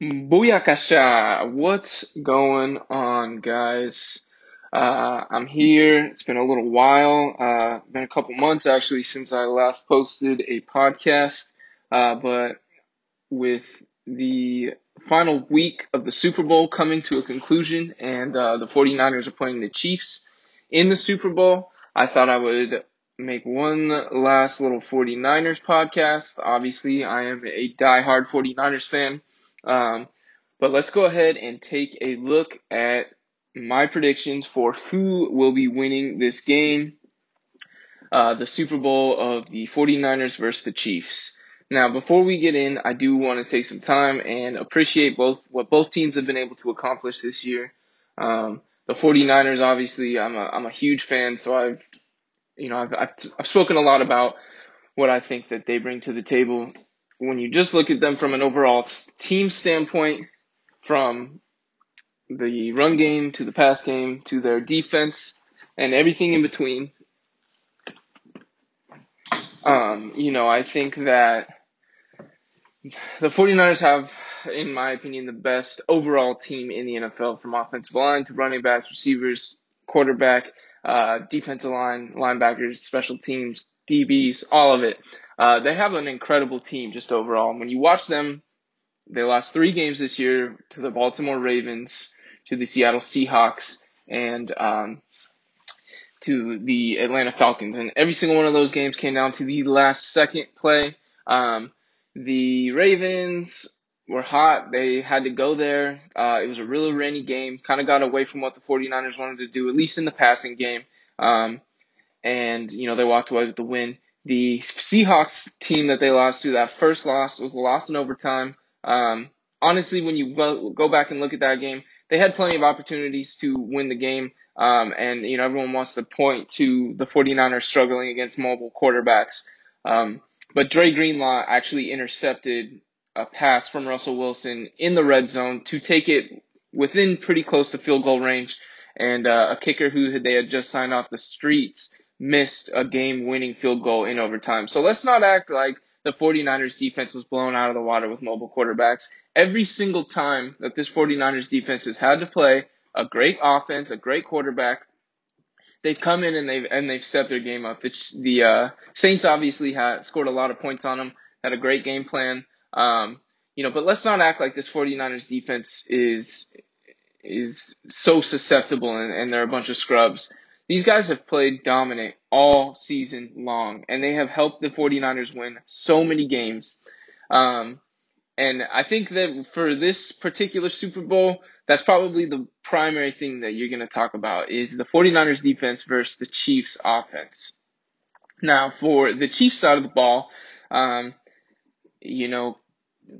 Booyakasha! What's going on, guys? Uh, I'm here. It's been a little while. Uh, been a couple months actually since I last posted a podcast. Uh, but with the final week of the Super Bowl coming to a conclusion and uh, the 49ers are playing the Chiefs in the Super Bowl, I thought I would make one last little 49ers podcast. Obviously, I am a die-hard 49ers fan. Um, but let's go ahead and take a look at my predictions for who will be winning this game, uh, the Super Bowl of the 49ers versus the Chiefs. Now, before we get in, I do want to take some time and appreciate both what both teams have been able to accomplish this year. Um, the 49ers, obviously, I'm a, I'm a huge fan, so I've, you know, I've, I've, I've spoken a lot about what I think that they bring to the table when you just look at them from an overall team standpoint, from the run game to the pass game to their defense and everything in between. Um, you know, I think that the 49ers have, in my opinion, the best overall team in the NFL from offensive line to running backs, receivers, quarterback, uh, defensive line, linebackers, special teams, DBs, all of it. Uh, they have an incredible team just overall. When you watch them, they lost three games this year to the Baltimore Ravens, to the Seattle Seahawks, and um, to the Atlanta Falcons. And every single one of those games came down to the last second play. Um, the Ravens were hot. They had to go there. Uh, it was a really rainy game. Kind of got away from what the 49ers wanted to do, at least in the passing game. Um, and, you know, they walked away with the win. The Seahawks team that they lost to, that first loss was lost in overtime. Um, honestly, when you go, go back and look at that game, they had plenty of opportunities to win the game. Um, and, you know, everyone wants to point to the 49ers struggling against mobile quarterbacks. Um, but Dre Greenlaw actually intercepted a pass from Russell Wilson in the red zone to take it within pretty close to field goal range. And uh, a kicker who they had just signed off the streets missed a game winning field goal in overtime. So let's not act like the 49ers defense was blown out of the water with mobile quarterbacks. Every single time that this 49ers defense has had to play a great offense, a great quarterback, they've come in and they've and they've stepped their game up. The, the uh, Saints obviously had scored a lot of points on them, had a great game plan. Um, you know, but let's not act like this 49ers defense is is so susceptible and, and they're a bunch of scrubs. These guys have played dominant all season long, and they have helped the 49ers win so many games. Um, and I think that for this particular Super Bowl, that's probably the primary thing that you're going to talk about is the 49ers defense versus the Chiefs offense. Now, for the Chiefs side of the ball, um, you know,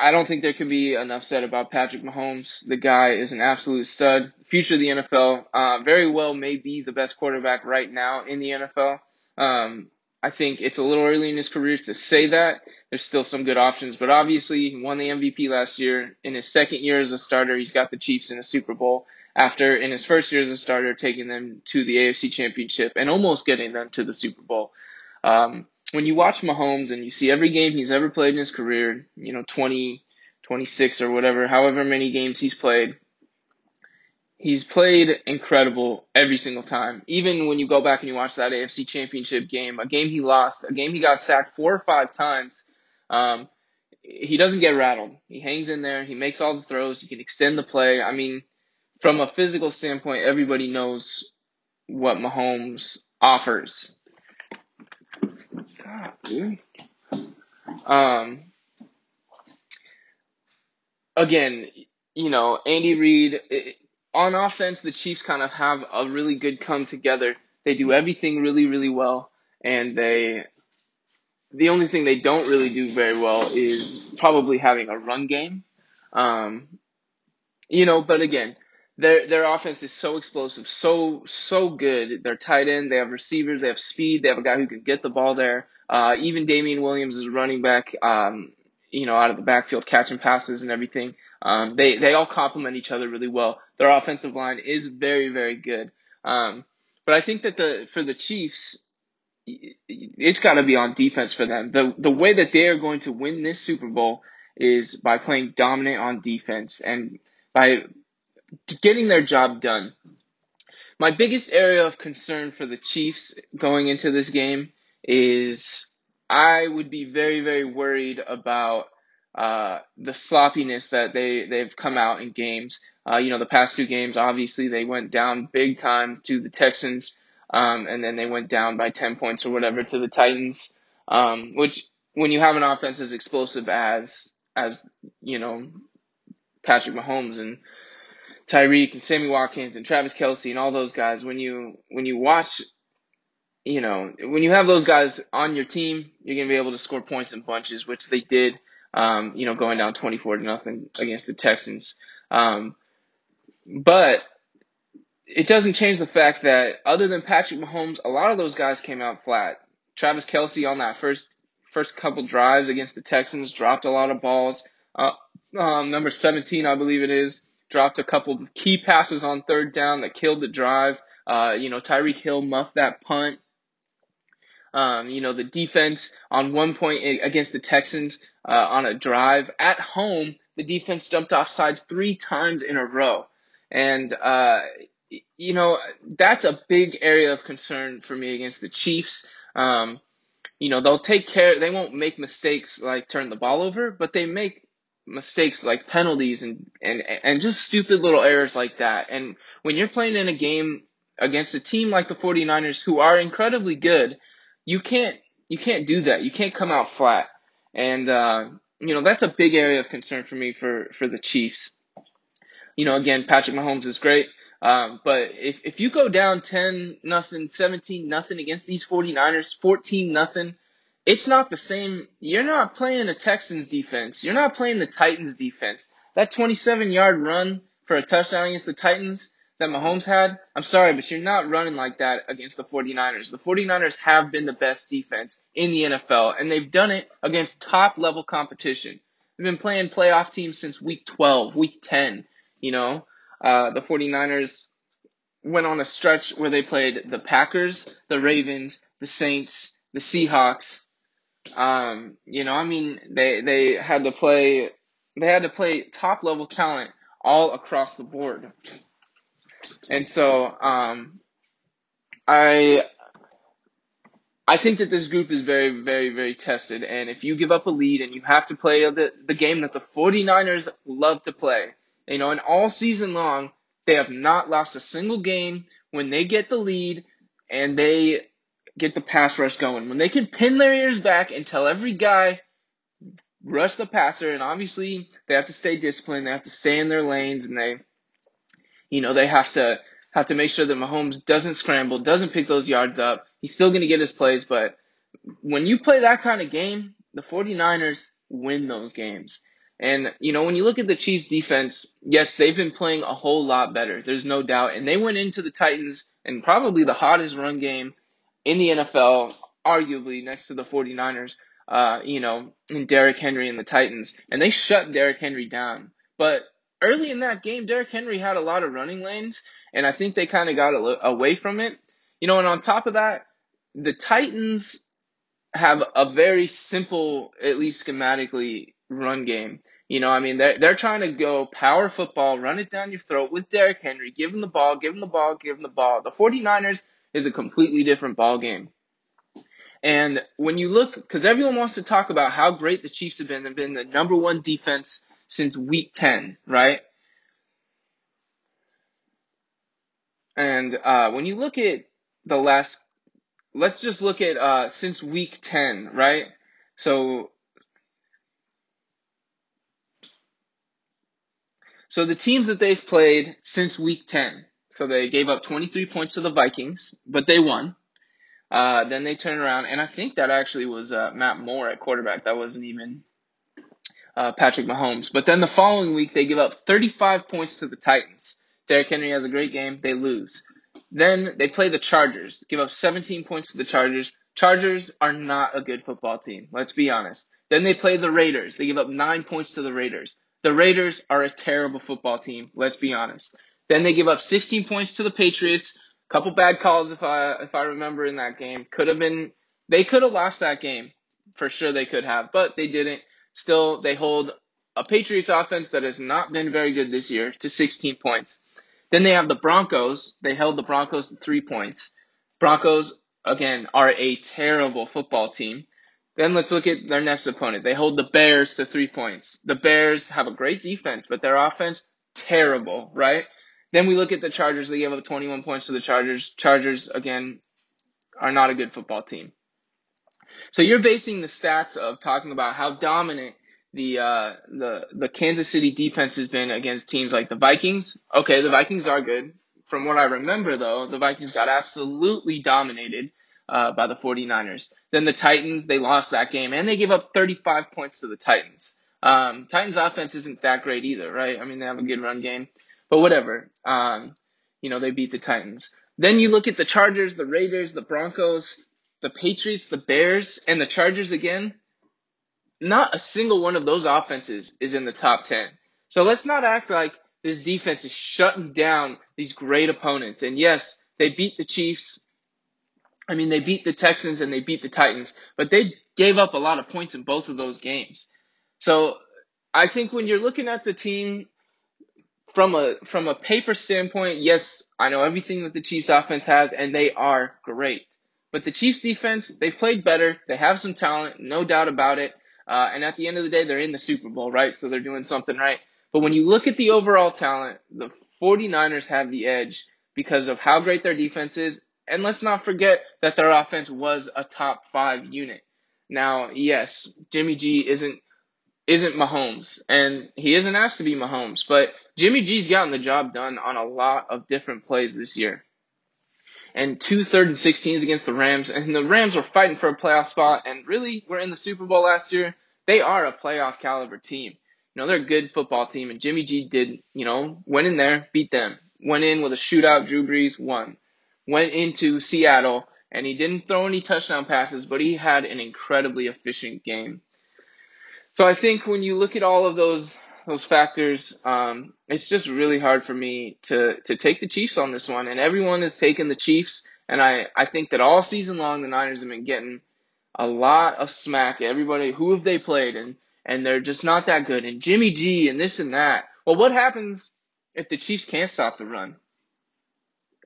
I don't think there can be enough said about Patrick Mahomes. The guy is an absolute stud. Future of the NFL. Uh, very well may be the best quarterback right now in the NFL. Um, I think it's a little early in his career to say that. There's still some good options, but obviously he won the MVP last year. In his second year as a starter, he's got the Chiefs in a Super Bowl. After in his first year as a starter, taking them to the AFC Championship and almost getting them to the Super Bowl. Um, when you watch Mahomes and you see every game he's ever played in his career, you know, 20, 26 or whatever, however many games he's played, he's played incredible every single time. Even when you go back and you watch that AFC championship game, a game he lost, a game he got sacked four or five times, um, he doesn't get rattled. He hangs in there. He makes all the throws. He can extend the play. I mean, from a physical standpoint, everybody knows what Mahomes offers. God, dude. Um, again, you know, Andy Reid, on offense, the Chiefs kind of have a really good come together. They do everything really, really well, and they, the only thing they don't really do very well is probably having a run game. Um, you know, but again, their their offense is so explosive, so so good. They're tight end, they have receivers, they have speed, they have a guy who can get the ball there. Uh, even Damien Williams is running back, um, you know, out of the backfield, catching passes and everything. Um, they they all complement each other really well. Their offensive line is very very good. Um, but I think that the for the Chiefs, it's got to be on defense for them. The the way that they are going to win this Super Bowl is by playing dominant on defense and by getting their job done. My biggest area of concern for the Chiefs going into this game is I would be very, very worried about uh, the sloppiness that they, they've come out in games. Uh, you know, the past two games, obviously, they went down big time to the Texans, um, and then they went down by 10 points or whatever to the Titans, um, which when you have an offense as explosive as, as, you know, Patrick Mahomes and Tyreek and Sammy Watkins and Travis Kelce and all those guys, when you when you watch, you know, when you have those guys on your team, you're gonna be able to score points in bunches, which they did. Um, you know, going down 24 to nothing against the Texans. Um, but it doesn't change the fact that other than Patrick Mahomes, a lot of those guys came out flat. Travis Kelce on that first first couple drives against the Texans dropped a lot of balls. Uh, um, number 17, I believe it is, dropped a couple key passes on third down that killed the drive. Uh, you know, Tyreek Hill muffed that punt. Um, you know, the defense on one point against the Texans uh, on a drive at home, the defense jumped off sides three times in a row. And, uh, you know, that's a big area of concern for me against the Chiefs. Um, you know, they'll take care, they won't make mistakes like turn the ball over, but they make mistakes like penalties and, and, and just stupid little errors like that. And when you're playing in a game against a team like the 49ers who are incredibly good, you can't, you can't do that. You can't come out flat. And, uh, you know, that's a big area of concern for me for, for the Chiefs. You know, again, Patrick Mahomes is great. Um, but if, if you go down 10 nothing, 17 nothing against these 49ers, 14 nothing, it's not the same. You're not playing the Texans defense. You're not playing the Titans defense. That 27 yard run for a touchdown against the Titans that Mahomes had, I'm sorry, but you're not running like that against the 49ers. The 49ers have been the best defense in the NFL, and they've done it against top level competition. They've been playing playoff teams since week 12, week 10, you know. Uh, the 49ers went on a stretch where they played the Packers, the Ravens, the Saints, the Seahawks, um, you know, I mean, they they had to play they had to play top level talent all across the board, and so um, I I think that this group is very very very tested, and if you give up a lead and you have to play the the game that the 49ers love to play, you know, and all season long they have not lost a single game. When they get the lead and they get the pass rush going. When they can pin their ears back and tell every guy, rush the passer, and obviously they have to stay disciplined, they have to stay in their lanes, and they, you know, they have to have to make sure that Mahomes doesn't scramble, doesn't pick those yards up. He's still going to get his plays, but when you play that kind of game, the 49ers win those games. And, you know, when you look at the Chiefs defense, yes, they've been playing a whole lot better. There's no doubt. And they went into the Titans and probably the hottest run game in the NFL, arguably next to the 49ers, uh, you know, in Derrick Henry and the Titans, and they shut Derrick Henry down. But early in that game, Derrick Henry had a lot of running lanes, and I think they kind of got away from it. You know, and on top of that, the Titans have a very simple, at least schematically, run game. You know, I mean, they're, they're trying to go power football, run it down your throat with Derrick Henry, give him the ball, give him the ball, give him the ball. The 49ers, is a completely different ball game. And when you look, because everyone wants to talk about how great the Chiefs have been, they've been the number one defense since week 10, right? And uh, when you look at the last, let's just look at uh, since week 10, right? So, so the teams that they've played since week 10, so they gave up 23 points to the Vikings, but they won. Uh, then they turned around, and I think that actually was uh, Matt Moore at quarterback. That wasn't even uh, Patrick Mahomes. But then the following week, they give up 35 points to the Titans. Derrick Henry has a great game. They lose. Then they play the Chargers, give up 17 points to the Chargers. Chargers are not a good football team. Let's be honest. Then they play the Raiders. They give up nine points to the Raiders. The Raiders are a terrible football team. Let's be honest. Then they give up 16 points to the Patriots. A couple bad calls if I if I remember in that game. Could have been they could have lost that game. For sure they could have, but they didn't. Still they hold a Patriots offense that has not been very good this year to 16 points. Then they have the Broncos. They held the Broncos to three points. Broncos, again, are a terrible football team. Then let's look at their next opponent. They hold the Bears to three points. The Bears have a great defense, but their offense, terrible, right? Then we look at the Chargers. They gave up 21 points to the Chargers. Chargers, again, are not a good football team. So you're basing the stats of talking about how dominant the uh, the the Kansas City defense has been against teams like the Vikings. Okay, the Vikings are good. From what I remember, though, the Vikings got absolutely dominated uh, by the 49ers. Then the Titans, they lost that game, and they gave up 35 points to the Titans. Um, Titans offense isn't that great either, right? I mean, they have a good run game, but whatever. Um, you know, they beat the Titans. Then you look at the Chargers, the Raiders, the Broncos, the Patriots, the Bears, and the Chargers again not a single one of those offenses is in the top 10. So let's not act like this defense is shutting down these great opponents. And yes, they beat the Chiefs. I mean, they beat the Texans and they beat the Titans, but they gave up a lot of points in both of those games. So I think when you're looking at the team from a from a paper standpoint, yes, I know everything that the Chiefs offense has and they are great. But the Chiefs defense, they've played better. They have some talent, no doubt about it. Uh, and at the end of the day, they're in the Super Bowl, right? So they're doing something right. But when you look at the overall talent, the 49ers have the edge because of how great their defense is. And let's not forget that their offense was a top five unit. Now, yes, Jimmy G isn't isn't Mahomes, and he isn't asked to be Mahomes, but Jimmy G's gotten the job done on a lot of different plays this year and two third and sixteens against the Rams, and the Rams were fighting for a playoff spot, and really were in the Super Bowl last year. They are a playoff caliber team. You know, they're a good football team, and Jimmy G did, you know, went in there, beat them. Went in with a shootout, Drew Brees won. Went into Seattle, and he didn't throw any touchdown passes, but he had an incredibly efficient game. So I think when you look at all of those those factors, um, it's just really hard for me to to take the Chiefs on this one. And everyone has taken the Chiefs, and I I think that all season long the Niners have been getting a lot of smack. Everybody, who have they played, and and they're just not that good. And Jimmy G and this and that. Well, what happens if the Chiefs can't stop the run?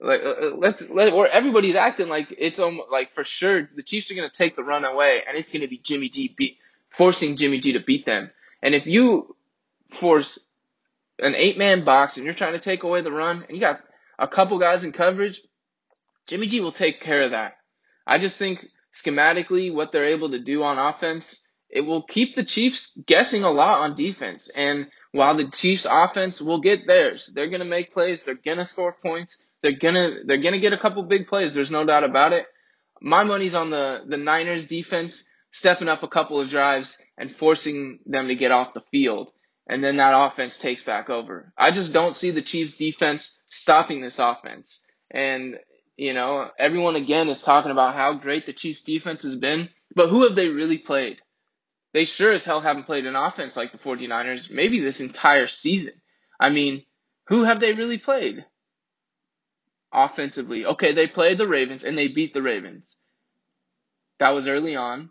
Like uh, uh let's let or everybody's acting like it's almost like for sure the Chiefs are gonna take the run away, and it's gonna be Jimmy G beat forcing Jimmy G to beat them. And if you force an eight man box and you're trying to take away the run and you got a couple guys in coverage, Jimmy G will take care of that. I just think schematically what they're able to do on offense, it will keep the Chiefs guessing a lot on defense. And while the Chiefs offense will get theirs, they're going to make plays, they're going to score points, they're going to they're going to get a couple big plays. There's no doubt about it. My money's on the the Niners defense stepping up a couple of drives and forcing them to get off the field and then that offense takes back over. I just don't see the Chiefs defense stopping this offense. And, you know, everyone again is talking about how great the Chiefs defense has been, but who have they really played? They sure as hell haven't played an offense like the 49ers, maybe this entire season. I mean, who have they really played? Offensively. Okay, they played the Ravens and they beat the Ravens. That was early on.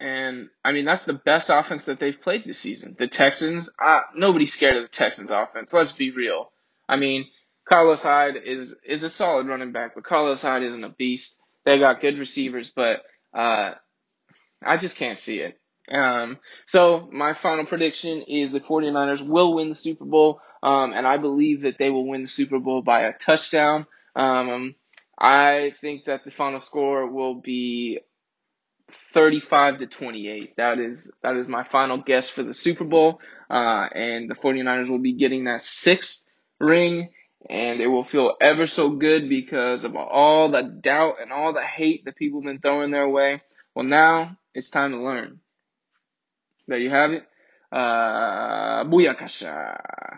And I mean, that's the best offense that they've played this season. The Texans, uh, nobody's scared of the Texans offense. Let's be real. I mean, Carlos Hyde is, is a solid running back, but Carlos Hyde isn't a beast. They got good receivers, but, uh, I just can't see it. Um, so my final prediction is the 49ers will win the Super Bowl. Um, and I believe that they will win the Super Bowl by a touchdown. Um, I think that the final score will be 35 to 28. That is that is my final guess for the Super Bowl. Uh, and the 49ers will be getting that sixth ring, and it will feel ever so good because of all the doubt and all the hate that people have been throwing their way. Well, now it's time to learn. There you have it. Uh, booyakasha.